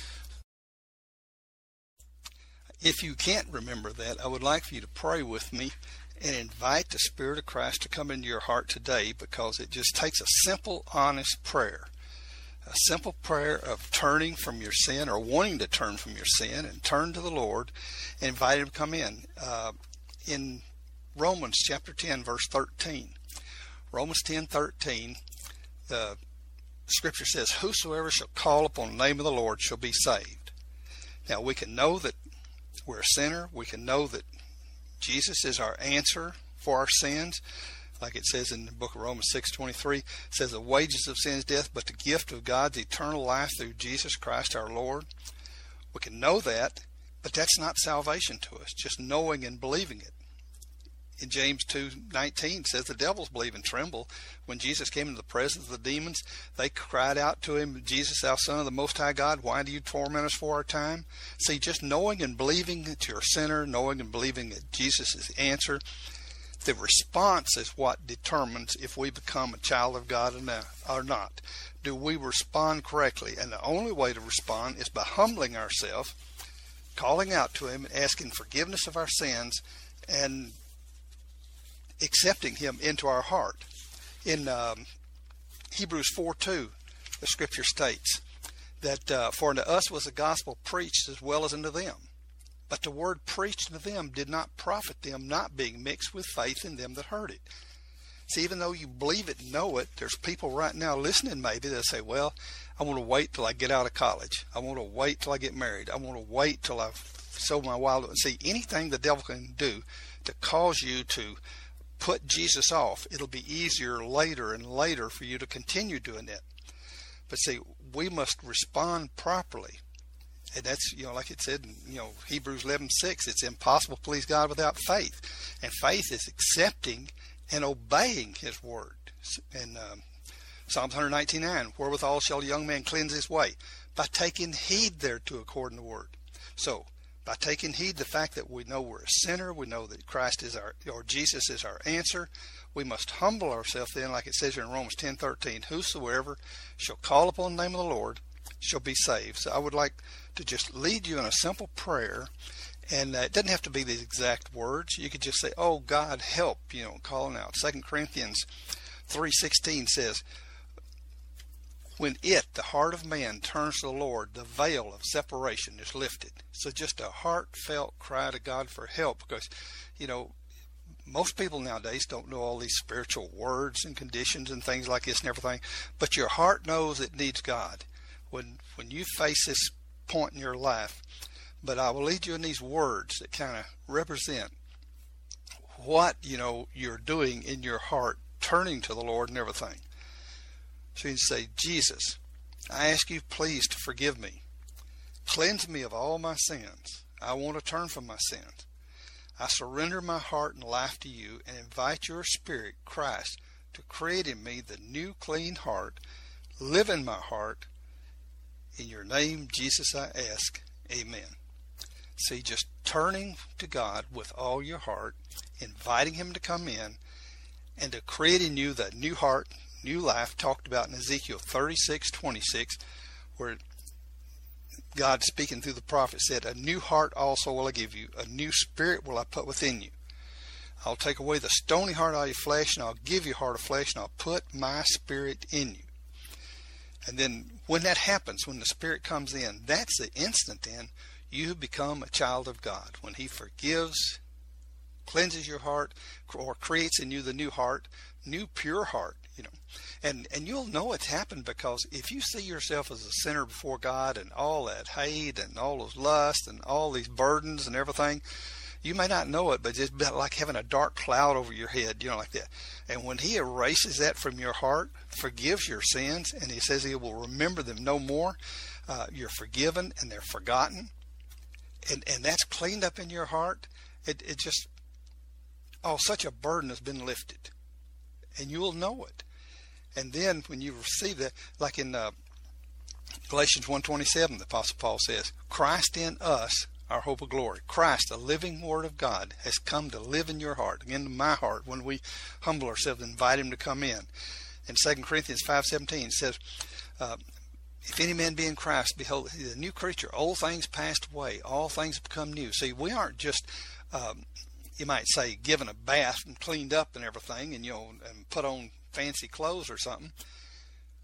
if you can't remember that, I would like for you to pray with me and invite the Spirit of Christ to come into your heart today because it just takes a simple, honest prayer. A simple prayer of turning from your sin or wanting to turn from your sin and turn to the Lord and invite Him to come in. Uh, in Romans chapter 10, verse 13, Romans 10 13, the scripture says, Whosoever shall call upon the name of the Lord shall be saved. Now we can know that we're a sinner. We can know that Jesus is our answer for our sins. Like it says in the book of Romans 6:23, says the wages of sin is death, but the gift of God's eternal life through Jesus Christ our Lord. We can know that, but that's not salvation to us, just knowing and believing it. In James 2:19 says the devils believe and tremble. When Jesus came into the presence of the demons, they cried out to him, "Jesus, thou son of the most high God, why do you torment us for our time?" See, just knowing and believing that you're a sinner, knowing and believing that Jesus is the answer, the response is what determines if we become a child of God or not. Do we respond correctly? And the only way to respond is by humbling ourselves, calling out to Him, and asking forgiveness of our sins, and accepting Him into our heart. In um, Hebrews 4 2, the scripture states that uh, for unto us was the gospel preached as well as unto them. But the word preached unto them did not profit them, not being mixed with faith in them that heard it. See, even though you believe it and know it, there's people right now listening maybe that say, Well, I want to wait till I get out of college. I want to wait till I get married. I want to wait till I've sold my wild. See, anything the devil can do to cause you to put Jesus off, it'll be easier later and later for you to continue doing it. But see, we must respond properly. And that's, you know, like it said in, you know, Hebrews 11, 6, it's impossible to please God without faith. And faith is accepting and obeying His word. And um, Psalms 119, 9, wherewithal shall a young man cleanse his way? By taking heed thereto according to the word. So, by taking heed the fact that we know we're a sinner, we know that Christ is our or Jesus is our answer, we must humble ourselves then, like it says here in Romans ten thirteen, whosoever shall call upon the name of the Lord shall be saved. So I would like to just lead you in a simple prayer, and uh, it doesn't have to be these exact words. You could just say, "Oh God, help!" You know, calling out. Second Corinthians three sixteen says, when it, the heart of man, turns to the Lord, the veil of separation is lifted. So just a heartfelt cry to God for help because, you know, most people nowadays don't know all these spiritual words and conditions and things like this and everything, but your heart knows it needs God. When when you face this point in your life, but I will lead you in these words that kind of represent what you know you're doing in your heart, turning to the Lord and everything. So you say, Jesus, I ask you please to forgive me. Cleanse me of all my sins. I want to turn from my sins. I surrender my heart and life to you and invite your Spirit, Christ, to create in me the new clean heart. Live in my heart. In your name, Jesus, I ask. Amen. See, just turning to God with all your heart, inviting Him to come in, and to create in you that new heart, new life talked about in Ezekiel 36:26, where God speaking through the prophet said, A new heart also will I give you, a new spirit will I put within you. I'll take away the stony heart out of your flesh, and I'll give you a heart of flesh, and I'll put my spirit in you. And then when that happens, when the spirit comes in, that's the instant then you become a child of God. When he forgives, cleanses your heart, or creates in you the new heart, new pure heart, you know. And and you'll know it's happened because if you see yourself as a sinner before God and all that hate and all those lust and all these burdens and everything, you may not know it, but it's like having a dark cloud over your head, you know, like that. And when He erases that from your heart, forgives your sins, and He says He will remember them no more, uh, you're forgiven and they're forgotten, and and that's cleaned up in your heart. It it just oh, such a burden has been lifted, and you will know it. And then when you receive that, like in uh, Galatians 1.27, the Apostle Paul says, Christ in us, our hope of glory. Christ, the living Word of God, has come to live in your heart, into my heart, when we humble ourselves and invite Him to come in. In 2 Corinthians 5.17 it says, uh, if any man be in Christ, behold, he's a new creature. Old things passed away. All things become new. See, we aren't just, um, you might say, given a bath and cleaned up and everything and, you know, and put on fancy clothes or something.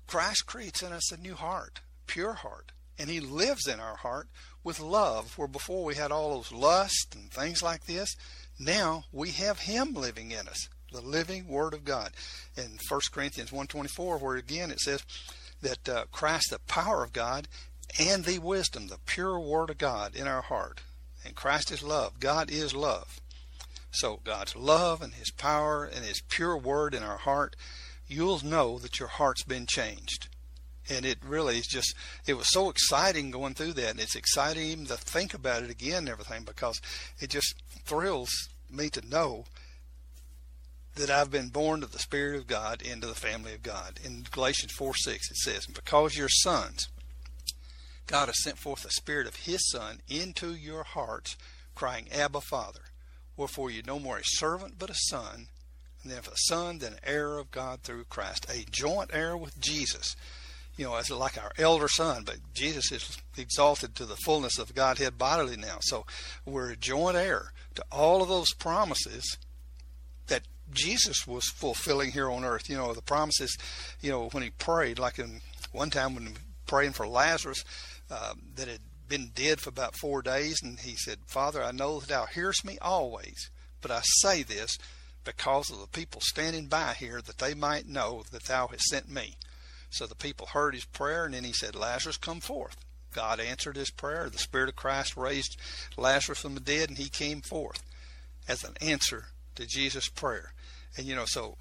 Christ creates in us a new heart, pure heart, and He lives in our heart with love. Where before we had all those lusts and things like this, now we have Him living in us, the living Word of God. In 1 Corinthians 1:24, where again it says that uh, Christ, the power of God, and the wisdom, the pure Word of God in our heart. And Christ is love. God is love. So God's love and His power and His pure word in our heart, you'll know that your heart's been changed. And it really is just, it was so exciting going through that. And it's exciting even to think about it again and everything because it just thrills me to know that I've been born of the Spirit of God into the family of God. In Galatians 4 6, it says, Because you're sons, God has sent forth the Spirit of His Son into your hearts, crying, Abba, Father. Wherefore you're no more a servant but a son, and then if a son, then heir of God through Christ, a joint heir with Jesus. You know, as like our elder son, but Jesus is exalted to the fullness of Godhead bodily now. So we're a joint heir to all of those promises that Jesus was fulfilling here on earth. You know, the promises, you know, when he prayed, like in one time when he praying for Lazarus, uh, that had been dead for about four days, and he said, Father, I know that thou hearest me always, but I say this because of the people standing by here, that they might know that thou hast sent me. So the people heard his prayer, and then he said, Lazarus, come forth. God answered his prayer. The Spirit of Christ raised Lazarus from the dead, and he came forth as an answer to Jesus' prayer. And you know, so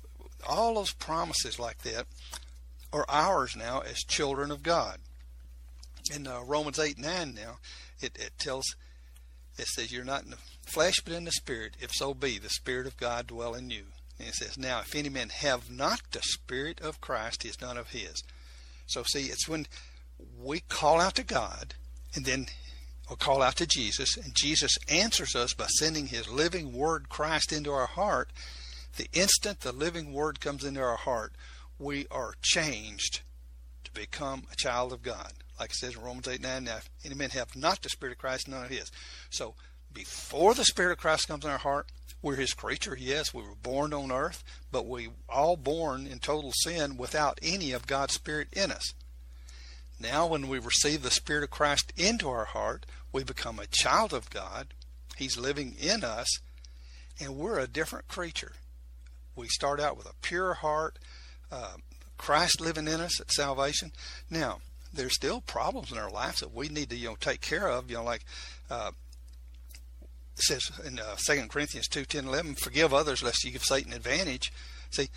all those promises like that are ours now as children of God in uh, Romans 8 9 now, it, it tells, it says, You're not in the flesh, but in the Spirit, if so be the Spirit of God dwell in you. And it says, Now, if any man have not the Spirit of Christ, he is none of his. So, see, it's when we call out to God and then or call out to Jesus, and Jesus answers us by sending his living word, Christ, into our heart. The instant the living word comes into our heart, we are changed to become a child of God like it says in Romans 8 9, now if any man have not the Spirit of Christ, none of his. So before the Spirit of Christ comes in our heart, we're his creature. Yes, we were born on earth, but we all born in total sin without any of God's Spirit in us. Now when we receive the Spirit of Christ into our heart, we become a child of God. He's living in us, and we're a different creature. We start out with a pure heart, uh, Christ living in us at salvation. Now, there's still problems in our lives that we need to you know take care of. You know, like uh, it says in uh, Second Corinthians two ten eleven, forgive others lest you give Satan advantage. See,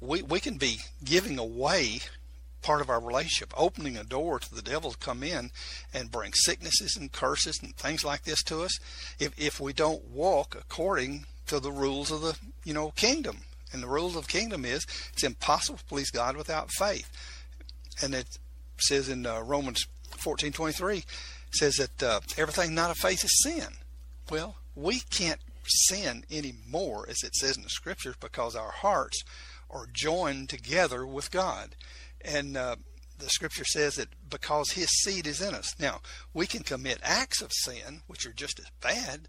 we we can be giving away part of our relationship, opening a door to the devil to come in and bring sicknesses and curses and things like this to us if if we don't walk according to the rules of the you know kingdom. And the rules of the kingdom is it's impossible to please God without faith. And it says in uh, Romans 14:23 says that uh, everything not of faith is sin. Well, we can't sin anymore, as it says in the scriptures, because our hearts are joined together with God. And uh, the scripture says that because his seed is in us. Now, we can commit acts of sin, which are just as bad,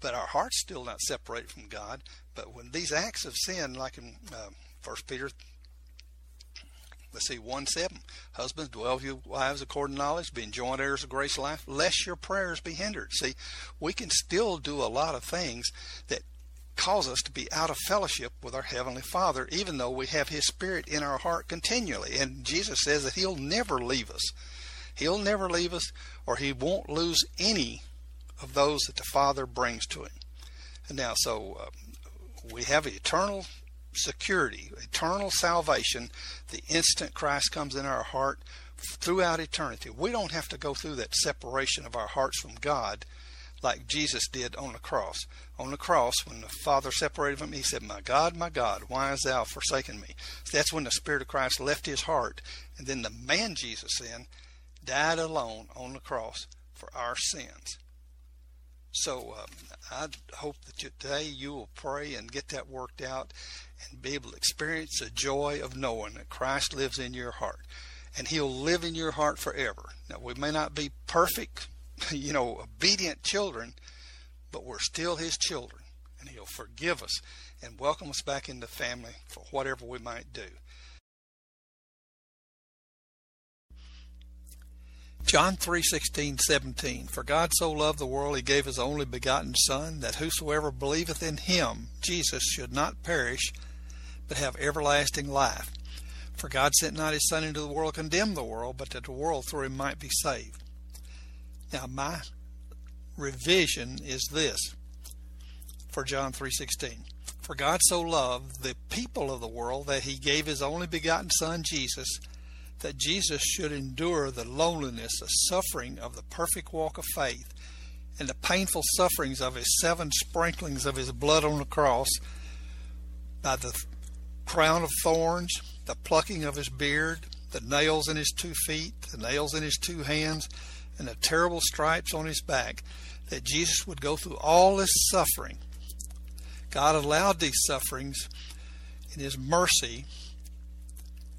but our heart's still not separated from God. But when these acts of sin, like in uh, 1 Peter, let's see, 1 7, husbands, dwell with your wives according to knowledge, being joint heirs of grace life, lest your prayers be hindered. See, we can still do a lot of things that cause us to be out of fellowship with our Heavenly Father, even though we have His Spirit in our heart continually. And Jesus says that He'll never leave us. He'll never leave us, or He won't lose any of those that the Father brings to Him. And now, so uh, we have eternal security, eternal salvation the instant Christ comes in our heart throughout eternity. We don't have to go through that separation of our hearts from God like Jesus did on the cross. On the cross, when the Father separated from him, he said, My God, my God, why hast thou forsaken me? So that's when the Spirit of Christ left his heart. And then the man Jesus then died alone on the cross for our sins. So um, I hope that today you will pray and get that worked out and be able to experience the joy of knowing that Christ lives in your heart. And he'll live in your heart forever. Now, we may not be perfect <laughs> you know, obedient children, but we're still His children, and He'll forgive us and welcome us back into family for whatever we might do. John 3:16 17 For God so loved the world he gave his only begotten son that whosoever believeth in him Jesus should not perish but have everlasting life for God sent not his son into the world to condemn the world but that the world through him might be saved now my revision is this for John 3:16. For God so loved the people of the world that he gave his only begotten son Jesus that Jesus should endure the loneliness, the suffering of the perfect walk of faith and the painful sufferings of his seven sprinklings of his blood on the cross by the crown of thorns, the plucking of his beard, the nails in his two feet, the nails in his two hands, and the terrible stripes on his back, that Jesus would go through all this suffering. God allowed these sufferings in his mercy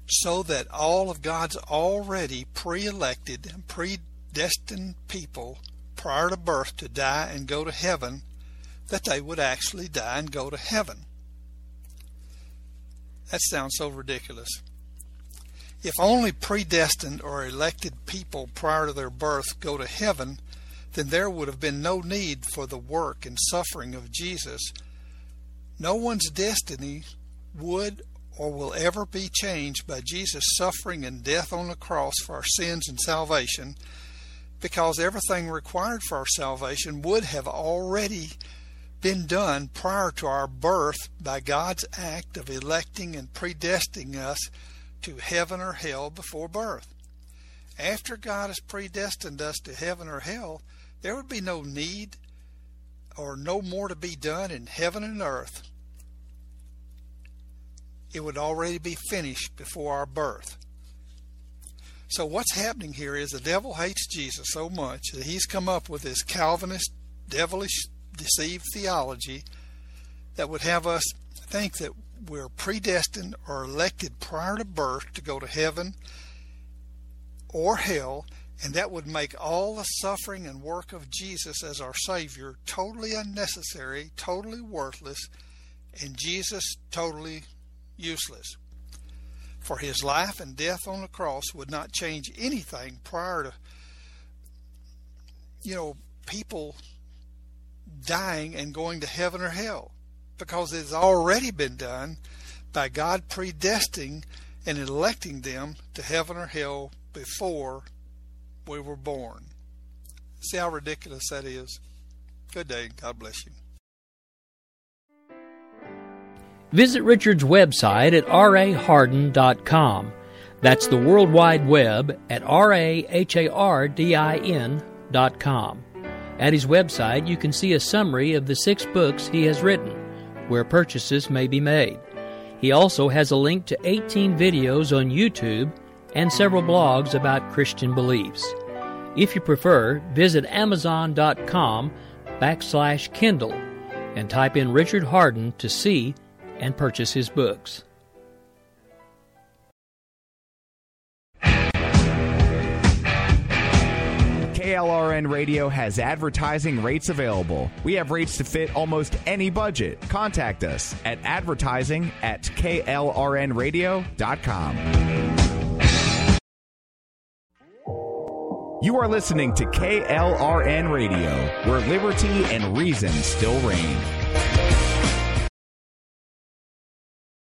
so that all of God's already pre elected and predestined people prior to birth to die and go to heaven, that they would actually die and go to heaven. That sounds so ridiculous. If only predestined or elected people prior to their birth go to heaven, then there would have been no need for the work and suffering of Jesus. No one's destiny would or will ever be changed by Jesus' suffering and death on the cross for our sins and salvation, because everything required for our salvation would have already been done prior to our birth by God's act of electing and predestining us to heaven or hell before birth. After God has predestined us to heaven or hell, there would be no need or no more to be done in heaven and earth. It would already be finished before our birth. So, what's happening here is the devil hates Jesus so much that he's come up with this Calvinist, devilish, deceived theology that would have us think that we're predestined or elected prior to birth to go to heaven or hell, and that would make all the suffering and work of Jesus as our Savior totally unnecessary, totally worthless, and Jesus totally useless. For his life and death on the cross would not change anything prior to, you know, people dying and going to heaven or hell because it's already been done by God predestining and electing them to heaven or hell before we were born. See how ridiculous that is? Good day. God bless you. Visit Richard's website at rahardin.com. That's the World Wide Web at R-A-H-A-R-D-I-N.com. At his website, you can see a summary of the six books he has written where purchases may be made. He also has a link to 18 videos on YouTube and several blogs about Christian beliefs. If you prefer, visit Amazon.com backslash Kindle and type in Richard Hardin to see and purchase his books. KLRN Radio has advertising rates available. We have rates to fit almost any budget. Contact us at advertising at klrnradio.com. You are listening to KLRN Radio, where liberty and reason still reign.